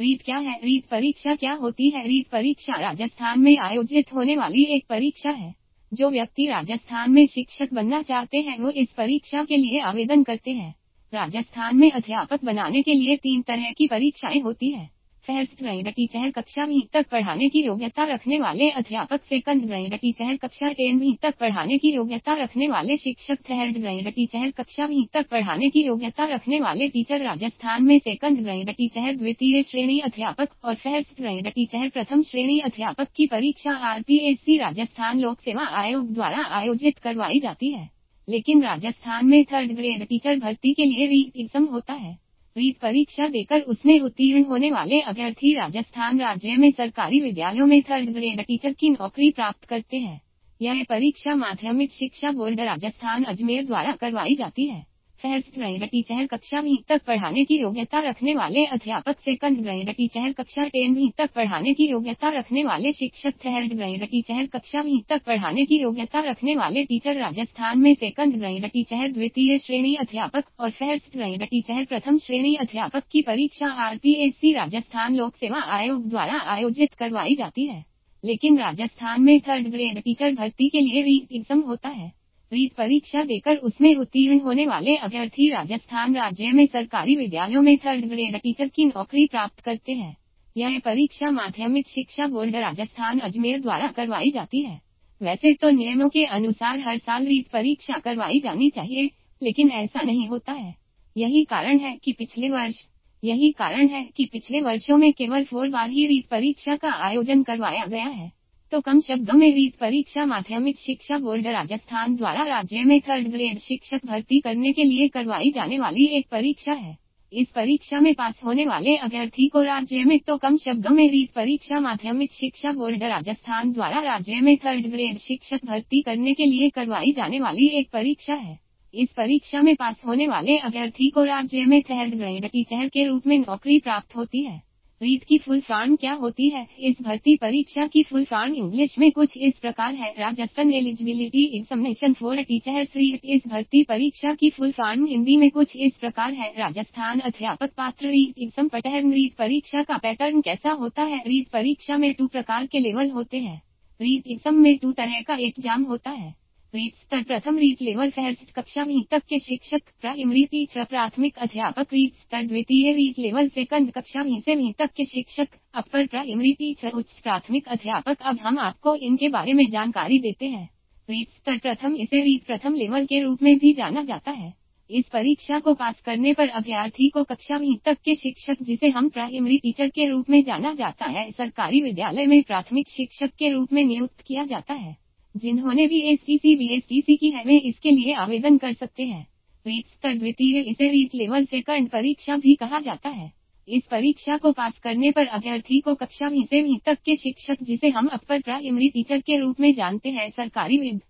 रीट क्या है? रीट परीक्षा क्या होती है? रीट परीक्षा राजस्थान में आयोजित होने वाली एक परीक्षा है, जो व्यक्ति राजस्थान में शिक्षक बनना चाहते हैं, वो इस परीक्षा के लिए आवेदन करते हैं। राजस्थान में अध्यापक बनाने के लिए तीन तरह की परीक्षाएँ होती है। फ़र्स्ट ग्रेड टीचर कक्षा भी तक पढ़ाने की योग्यता रखने वाले अध्यापक सेकंड ग्रेड टीचर कक्षा टेन भी तक पढ़ाने की योग्यता रखने वाले शिक्षक थर्ड ग्रेड टीचर कक्षा भी तक पढ़ाने की योग्यता रखने वाले टीचर राजस्थान में सेकंड ग्रेड टीचर द्वितीय श्रेणी अध्यापक और फ़र्स्ट ग्रेड टीचर प्रथम श्रेणी अध्यापक की परीक्षा आरपीएससी राजस्थान लोक सेवा आयोग द्वारा आयोजित करवाई जाती है। लेकिन राजस्थान में थर्ड ग्रेड टीचर भर्ती के लिए री एग्ज़ाम होता है। रीट परीक्षा देकर उसमें उत्तीर्ण होने वाले अभ्यर्थी राजस्थान राज्य में सरकारी विद्यालयों में थर्ड ग्रेड टीचर की नौकरी प्राप्त करते हैं। यह परीक्षा माध्यमिक शिक्षा बोर्ड राजस्थान अजमेर द्वारा करवाई जाती है। फ़र्स्ट ग्रेड टीचर कक्षा भी तक पढ़ाने की योग्यता रखने वाले अध्यापक सेकंड ग्रेड टीचर कक्षा टेन भी तक पढ़ाने की योग्यता रखने वाले शिक्षक थर्ड ग्रेड टीचर कक्षा भी तक पढ़ाने की योग्यता रखने वाले टीचर राजस्थान में सेकंड ग्रेड टीचर द्वितीय श्रेणी अध्यापक और फ़र्स्ट ग्रेड टीचर प्रथम श्रेणी अध्यापक की परीक्षा आरपीएससी राजस्थान लोक सेवा आयोग द्वारा आयोजित करवाई जाती है। लेकिन राजस्थान में थर्ड ग्रेड टीचर भर्ती के लिए री एग्ज़ाम होता है। रीट परीक्षा देकर उसमें उत्तीर्ण होने वाले अभ्यर्थी राजस्थान राज्य में सरकारी विद्यालयों में थर्ड ग्रेड टीचर की नौकरी प्राप्त करते हैं। यह परीक्षा माध्यमिक शिक्षा बोर्ड राजस्थान अजमेर द्वारा करवाई जाती है। वैसे तो नियमों के अनुसार हर साल रीट परीक्षा करवाई जानी चाहिए, लेकिन ऐसा नहीं होता है। यही कारण है कि पिछले वर्ष, यही कारण है कि पिछले वर्षों में केवल फोर बार ही रीट परीक्षा का आयोजन करवाया गया है। तो कम शब्दों में रीट परीक्षा माध्यमिक शिक्षा बोर्ड राजस्थान द्वारा राज्य में थर्ड ग्रेड शिक्षक भर्ती करने के लिए करवाई जाने वाली एक परीक्षा है। इस परीक्षा में पास होने वाले अभ्यर्थी को राज्य में तो कम शब्दों में रीट परीक्षा माध्यमिक शिक्षा बोर्ड राजस्थान द्वारा राज्य में थर्ड ग्रेड शिक्षक भर्ती करने के लिए करवाई जाने वाली एक परीक्षा है। इस परीक्षा में पास होने वाले अभ्यर्थी को राज्य में थर्ड ग्रेड टीचर के रूप में नौकरी प्राप्त होती है। रीट की फुल फॉर्म क्या होती है? इस भर्ती परीक्षा की फुल फॉर्म इंग्लिश में कुछ इस प्रकार है। Rajasthan eligibility examination for teachers REET इस भर्ती परीक्षा की फुल फॉर्म हिंदी में कुछ इस प्रकार है। राजस्थान अध्यापक पात्र रीट एग्ज़ाम रीट परीक्षा का पैटर्न कैसा होता है? रीट परीक्षा में टू प्रकार के लेवल होते हैं। रीट एग्ज़ाम में टू तरह का एग्ज़ाम होता है। रीट स्तर प्रथम रीट लेवल फ़र्स्ट कक्षा में तक के शिक्षक प्राइमरी टीचर प्राथमिक अध्यापक रीट स्तर द्वितीय रीट लेवल सेकंड कक्षा में से भी तक के शिक्षक अपर प्राइमरी टीचर उच्च प्राथमिक अध्यापक। अब हम आपको इनके बारे में जानकारी देते हैं। रीट स्तर प्रथम इसे रीट प्रथम लेवल के रूप में भी जाना जाता है। इस परीक्षा को पास करने पर अभ्यर्थी को कक्षा भी तक के शिक्षक जिसे हम प्राइमरी टीचर के रूप में जाना जाता है, सरकारी विद्यालय में प्राथमिक शिक्षक के रूप में नियुक्त किया जाता है। जिन्होंने भी S T C B S T C की है, वे इसके लिए आवेदन कर सकते हैं। रीट स्तर द्वितीय, इसे रीट लेवल सेकंड परीक्षा भी कहा जाता है। इस परीक्षा को पास करने पर अभ्यर्थी को कक्षा भी से भी तक के शिक्षक, जिसे हम अपर प्राइमरी टीचर के रूप में जानते हैं, सरकारी विद